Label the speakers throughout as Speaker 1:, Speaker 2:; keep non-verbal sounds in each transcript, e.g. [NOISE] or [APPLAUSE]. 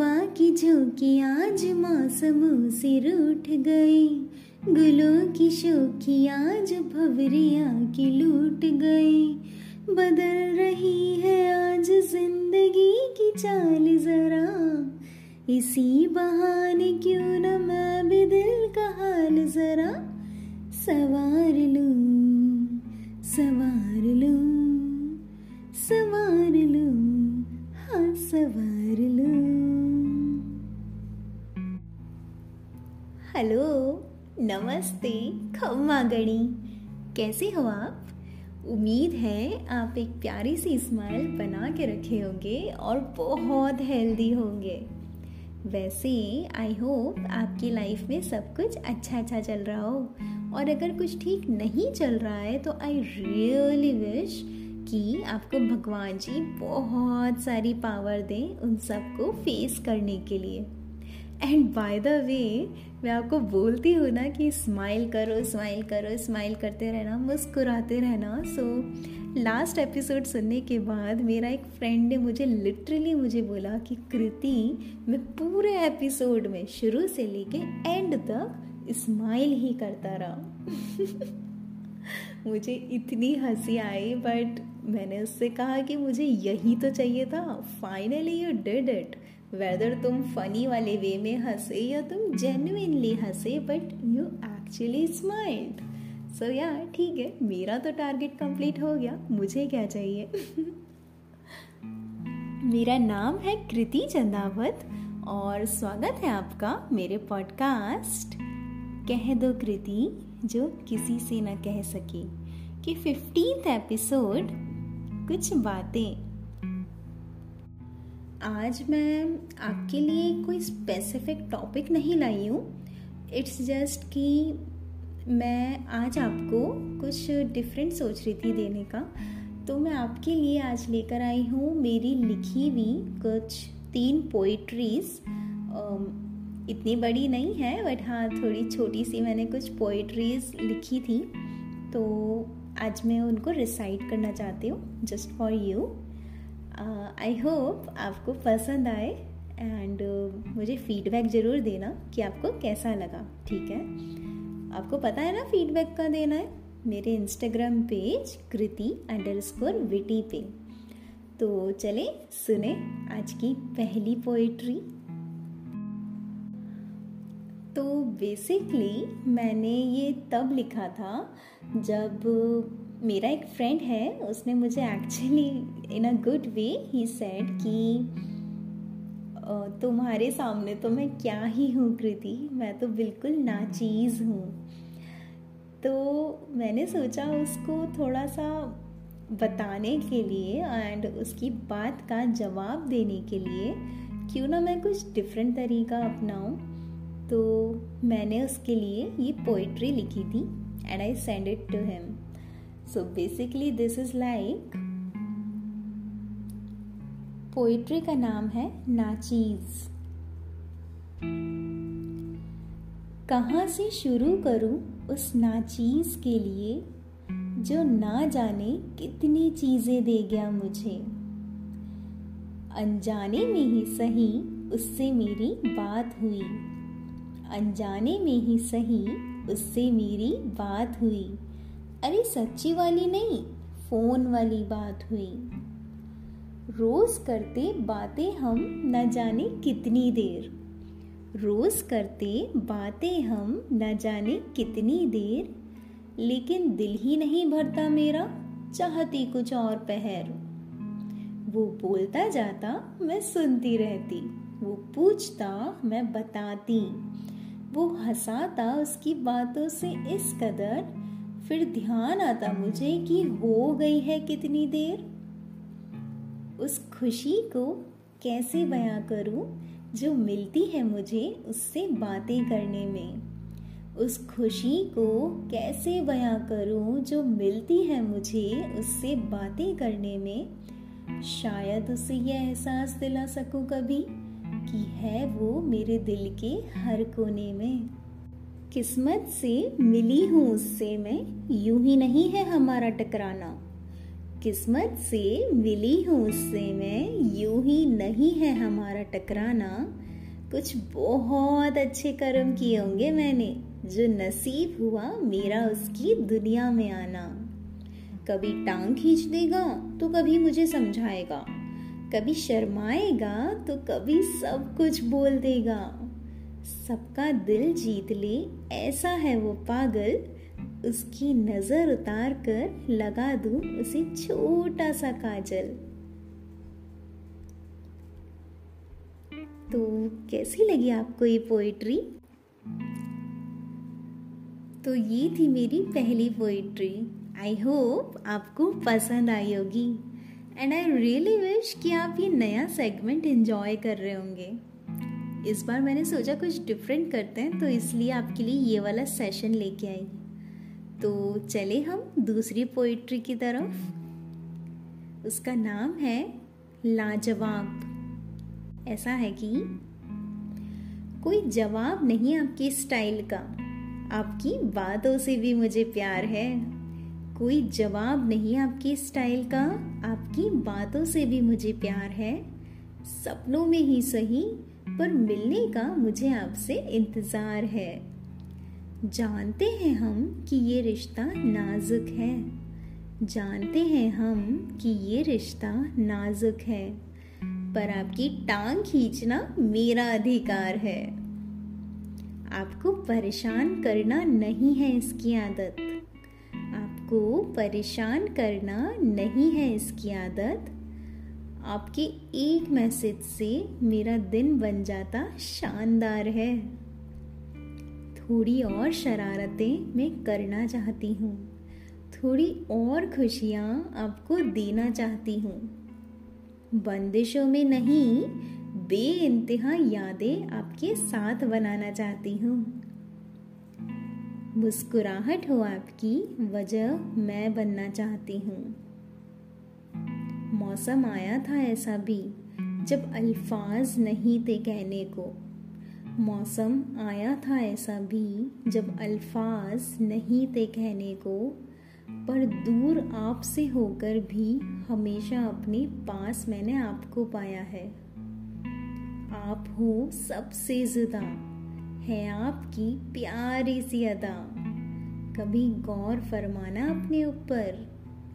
Speaker 1: हवा की झोंकी आज मौसमों से रूठ गई गुलों की शोखी आज भवरिया की लूट गई बदल रही है आज ज़िंदगी की चाल जरा। इसी बहाने क्यों न मैं भी दिल का हाल जरा। सवार लूँ, सवार नमस्ते खम्मा गणी कैसे हो आप? उम्मीद है आप एक प्यारी सी स्माइल बना के रखे होंगे और बहुत हेल्दी होंगे। वैसे आई होप आपकी लाइफ में सब कुछ अच्छा अच्छा चल रहा हो। और अगर कुछ ठीक नहीं चल रहा है तो आई रियली विश कि आपको भगवान जी बहुत सारी पावर दें उन सबको फेस करने के लिए। एंड बाय द वे मैं आपको बोलती हूँ ना कि स्माइल करो स्माइल करो स्माइल करते रहना, मुस्कुराते रहना। सो लास्ट एपिसोड सुनने के बाद मेरा एक फ्रेंड ने मुझे लिटरली मुझे बोला कि कृति, मैं पूरे एपिसोड में शुरू से लेके एंड तक स्माइल ही करता रहा। [LAUGHS] मुझे इतनी हँसी आई बट मैंने उससे कहा कि मुझे यही तो चाहिए था। Finally you did it whether तुम फनी वाले वे में हंसे या तुम जेन्युइनली हंसे but you actually smiled so या ठीक है, मेरा तो टारगेट कंप्लीट हो गया, मुझे क्या चाहिए? [LAUGHS] मेरा नाम है कृति चंदावत, और स्वागत है आपका मेरे पॉडकास्ट कह दो कृति, जो किसी से ना कह सके, कि फिफ्टींथ एपिसोड कुछ बातें आज मैं आपके लिए कोई स्पेसिफिक टॉपिक नहीं लाई हूँ। इट्स जस्ट कि मैं आज आपको कुछ डिफरेंट सोच रही थी देने का। तो मैं आपके लिए आज लेकर आई हूँ मेरी लिखी हुई कुछ तीन पोइट्रीज इतनी बड़ी नहीं है बट हाँ थोड़ी छोटी सी मैंने कुछ पोइट्रीज लिखी थी। तो आज मैं उनको रिसाइट करना चाहती हूँ just for you I uh, hope आपको पसंद आए एंड uh, मुझे फीडबैक ज़रूर देना कि आपको कैसा लगा ठीक है? आपको पता है ना फीडबैक का देना है? मेरे Instagram page Kriti underscore witty पे। तो चले सुने आज की पहली पोइट्री तो बेसिकली मैंने ये तब लिखा था जब मेरा एक फ्रेंड है, उसने मुझे actually in a good way he said कि तुम्हारे सामने तो मैं क्या ही हूँ कृति, मैं तो बिल्कुल नाचीज़ हूँ। तो मैंने सोचा उसको थोड़ा सा बताने के लिए एंड उसकी बात का जवाब देने के लिए, क्यों ना मैं कुछ डिफरेंट तरीका अपनाऊं? तो मैंने उसके लिए ये पोइट्री लिखी थी and I send it to him So, basically, this is like poetry का नाम है नाचीज कहाँ से शुरू करूँ उस नाचीज के लिए, जो ना जाने कितनी चीज़ें दे गया मुझे। अनजाने में ही सही उससे मेरी बात हुई। अनजाने में ही सही उससे मेरी बात हुई। अरे सच्ची वाली नहीं, फ़ोन वाली बात हुई। रोज करते बातें हम न जाने कितनी देर। रोज करते बातें हम न जाने कितनी देर। लेकिन दिल ही नहीं भरता मेरा, चाहती कुछ और पहर। वो बोलता जाता मैं सुनती रहती, वो पूछता मैं बताती। वो हंसाता उसकी बातों से इस कदर फिर ध्यान आता मुझे कि हो गई है कितनी देर? उस खुशी को कैसे बयां करूँ जो मिलती है मुझे उससे बातें करने में? उस खुशी को कैसे बयां करूँ जो मिलती है मुझे उससे बातें करने में? शायद उसे यह एहसास दिला सकूँ कभी कि है वो मेरे दिल के हर कोने में। किस्मत से मिली हूँ, उससे मैं यूँ ही नहीं है हमारा टकराना। किस्मत से मिली हूँ, उससे मैं यूँ ही नहीं है हमारा टकराना। कुछ बहुत अच्छे कर्म किए होंगे मैंने, जो नसीब हुआ मेरा उसकी दुनिया में आना। कभी टांग खींच देगा तो कभी मुझे समझाएगा। कभी शर्माएगा तो कभी सब कुछ बोल देगा। सबका दिल जीत ले, ऐसा है वो पागल। उसकी नज़र उतार कर लगा दूँ उसे छोटा सा काजल। तो कैसी लगी आपको ये पोइट्री तो ये थी मेरी पहली पोइट्री आई होप आपको पसंद आई होगी। एंड आई रियली विश कि आप ये नया सेगमेंट एंजॉय कर रहे होंगे। इस बार मैंने सोचा कुछ डिफरेंट करते हैं तो इसलिए आपके लिए ये वाला सेशन लेके आई। तो चले हम दूसरी पोइट्री की तरफ़। उसका नाम है लाजवाब। ऐसा है कि कोई जवाब नहीं आपकी स्टाइल का। आपकी बातों से भी मुझे प्यार है। कोई जवाब नहीं आपकी स्टाइल का। आपकी बातों से भी मुझे प्यार है। सपनों में ही सही पर मिलने का मुझे आपसे इंतज़ार है। जानते हैं हम कि ये रिश्ता नाजुक है। जानते हैं हम कि ये रिश्ता नाजुक है। पर आपकी टांग खींचना मेरा अधिकार है। आपको परेशान करना नहीं है इसकी आदत। आपको परेशान करना नहीं है इसकी आदत। आपके एक मैसेज से मेरा दिन बन जाता शानदार है। थोड़ी और शरारतें मैं करना चाहती हूँ। थोड़ी और खुशियाँ आपको देना चाहती हूँ। बंदिशों में नहीं बे इंतहा यादें आपके साथ बनाना चाहती हूँ। मुस्कुराहट हो आपकी, वजह मैं बनना चाहती हूँ। मौसम आया था ऐसा भी, जब अल्फाज नहीं थे कहने को। मौसम आया था ऐसा भी, जब अल्फाज नहीं थे कहने को। पर दूर आपसे होकर भी हमेशा अपने पास मैंने आपको पाया है। आप हो सबसे जुदा, है आपकी प्यारी सी अदा। कभी गौर फरमाना अपने ऊपर,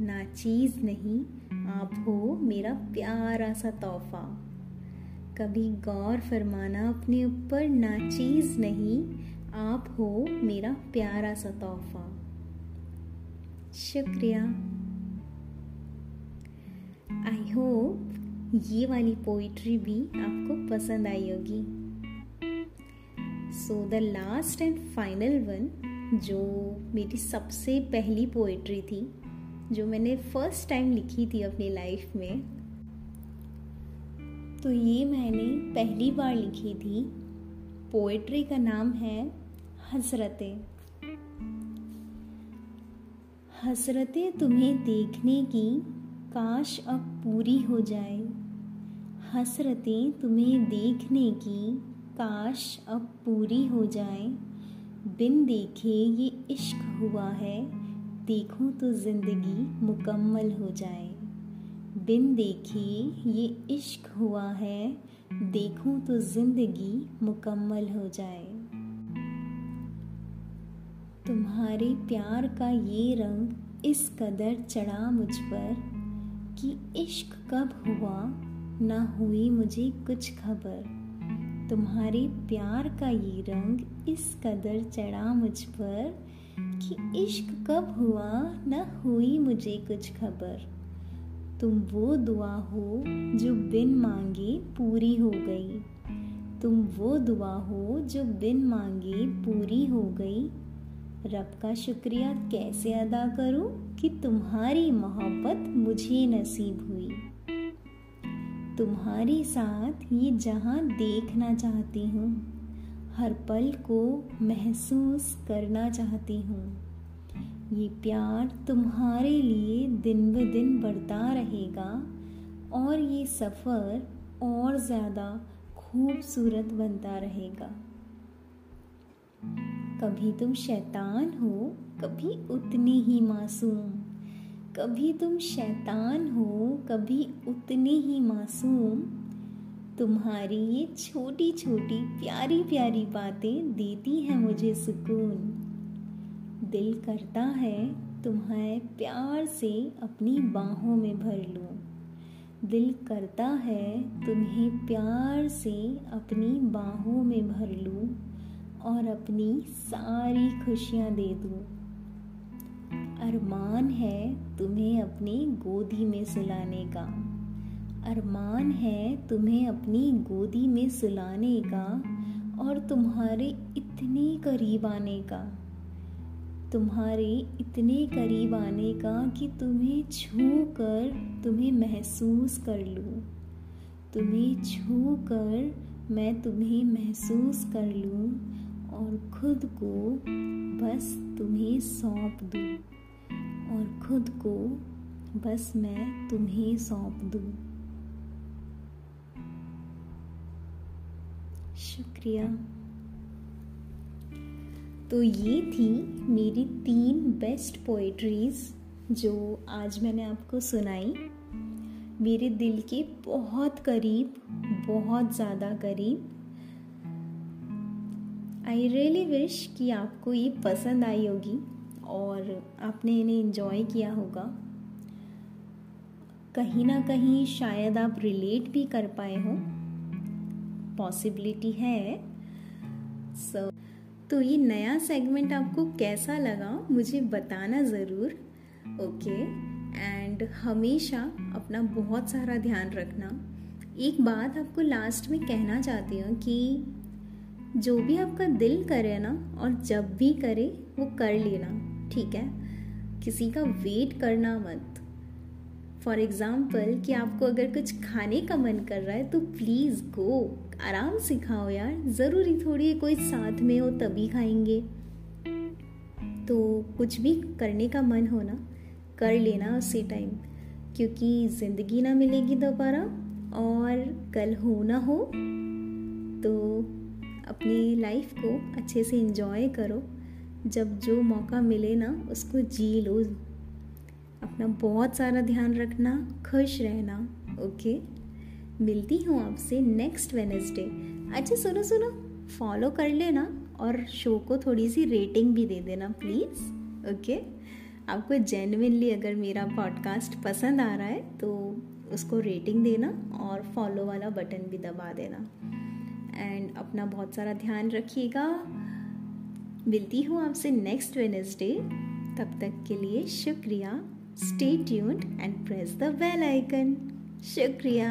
Speaker 1: ना चीज़ नहीं आप हो मेरा प्यारा सा तोहफा। कभी गौर फरमाना अपने ऊपर, ना चीज़ नहीं, आप हो मेरा प्यारा सा तोहफा। शुक्रिया। आई होप ये वाली पोइट्री भी आपको पसंद आई होगी। So the last and final one जो मेरी सबसे पहली पोइट्री थी जो मैंने फ़र्स्ट टाइम लिखी थी अपनी लाइफ में तो ये मैंने पहली बार लिखी थी। पोएट्री का नाम है हसरतें। हसरतें तुम्हें देखने की काश अब पूरी हो जाए। हसरतें तुम्हें देखने की काश अब पूरी हो जाए। बिन देखे ये इश्क हुआ है। देखूँ तो ज़िंदगी मुकम्मल हो जाए। बिन देखे ये इश्क हुआ है, देखूँ तो ज़िंदगी मुकम्मल हो जाए। तुम्हारे प्यार का ये रंग इस कदर चढ़ा मुझ पर कि इश्क कब हुआ, ना हुई मुझे कुछ खबर। तुम्हारे प्यार का ये रंग इस कदर चढ़ा मुझ पर कि इश्क कब हुआ, ना हुई मुझे कुछ खबर। तुम वो दुआ हो जो बिन मांगे पूरी हो गई। तुम वो दुआ हो जो बिन मांगे पूरी हो गई। रब का शुक्रिया कैसे अदा करूँ कि तुम्हारी मोहब्बत मुझे नसीब हुई। तुम्हारे साथ ये जहाँ देखना चाहती हूँ हर पल को महसूस करना चाहती हूँ। ये प्यार तुम्हारे लिए दिन ब दिन बढ़ता रहेगा और ये सफ़र और ज़्यादा खूबसूरत बनता रहेगा। कभी तुम शैतान हो, कभी उतनी ही मासूम। कभी तुम शैतान हो, कभी उतने ही मासूम। तुम्हारी ये छोटी छोटी प्यारी प्यारी बातें देती हैं मुझे सुकून। दिल करता है तुम्हें प्यार से अपनी बाहों में भर लूँ। दिल करता है तुम्हें प्यार से अपनी बाहों में भर लूँ और अपनी सारी खुशियाँ दे दूँ। अरमान है तुम्हें अपनी गोदी में सुलाने का। अरमान है तुम्हें अपनी गोदी में सुलाने का और तुम्हारे इतने करीब आने का। तुम्हारे इतने करीब आने का कि तुम्हें छू कर तुम्हें महसूस कर लूँ। तुम्हें छू कर मैं तुम्हें महसूस कर लूँ और खुद को बस तुम्हें सौंप दूँ। और खुद को बस मैं तुम्हें सौंप दूँ। शुक्रिया। तो ये थी मेरी तीन बेस्ट पोइट्रीज जो आज मैंने आपको सुनाई। मेरे दिल के बहुत करीब, बहुत ज़्यादा करीब। आई रियली विश कि आपको ये पसंद आई होगी और आपने इन्हें इन्जॉय किया होगा। कहीं ना कहीं शायद आप रिलेट भी कर पाए हो। पॉसिबिलिटी है। सो so, तो ये नया सेगमेंट आपको कैसा लगा मुझे बताना ज़रूर ओके एंड हमेशा अपना बहुत सारा ध्यान रखना। एक बात आपको लास्ट में कहना चाहती हूँ कि जो भी आपका दिल करे ना और जब भी करे वो कर लेना ठीक है? किसी का वेट करना मत। फॉर एग्ज़ाम्पल कि आपको अगर कुछ खाने का मन कर रहा है तो प्लीज़ गो आराम से खाओ यार. ज़रूरी थोड़ी है कोई साथ में हो, तभी खाएँगे. तो कुछ भी करने का मन हो ना, कर लेना उसी टाइम क्योंकि ज़िंदगी ना मिलेगी दोबारा, और कल हो ना हो तो अपनी लाइफ को अच्छे से इंजॉय करो. जब जो मौका मिले ना, उसको जी लो. अपना बहुत सारा ध्यान रखना, खुश रहना ओके मिलती हूँ आपसे नेक्स्ट वेनसडे अच्छा सुनो सुनो फॉलो कर लेना और शो को थोड़ी सी रेटिंग भी दे देना प्लीज़ ओके आपको जेनविनली अगर मेरा पॉडकास्ट पसंद आ रहा है तो उसको रेटिंग देना और फॉलो वाला बटन भी दबा देना। एंड अपना बहुत सारा ध्यान रखिएगा। मिलती हूँ आपसे नेक्स्ट वेनेसडे तब तक के लिए शुक्रिया। Stay tuned and press the bell icon शुक्रिया।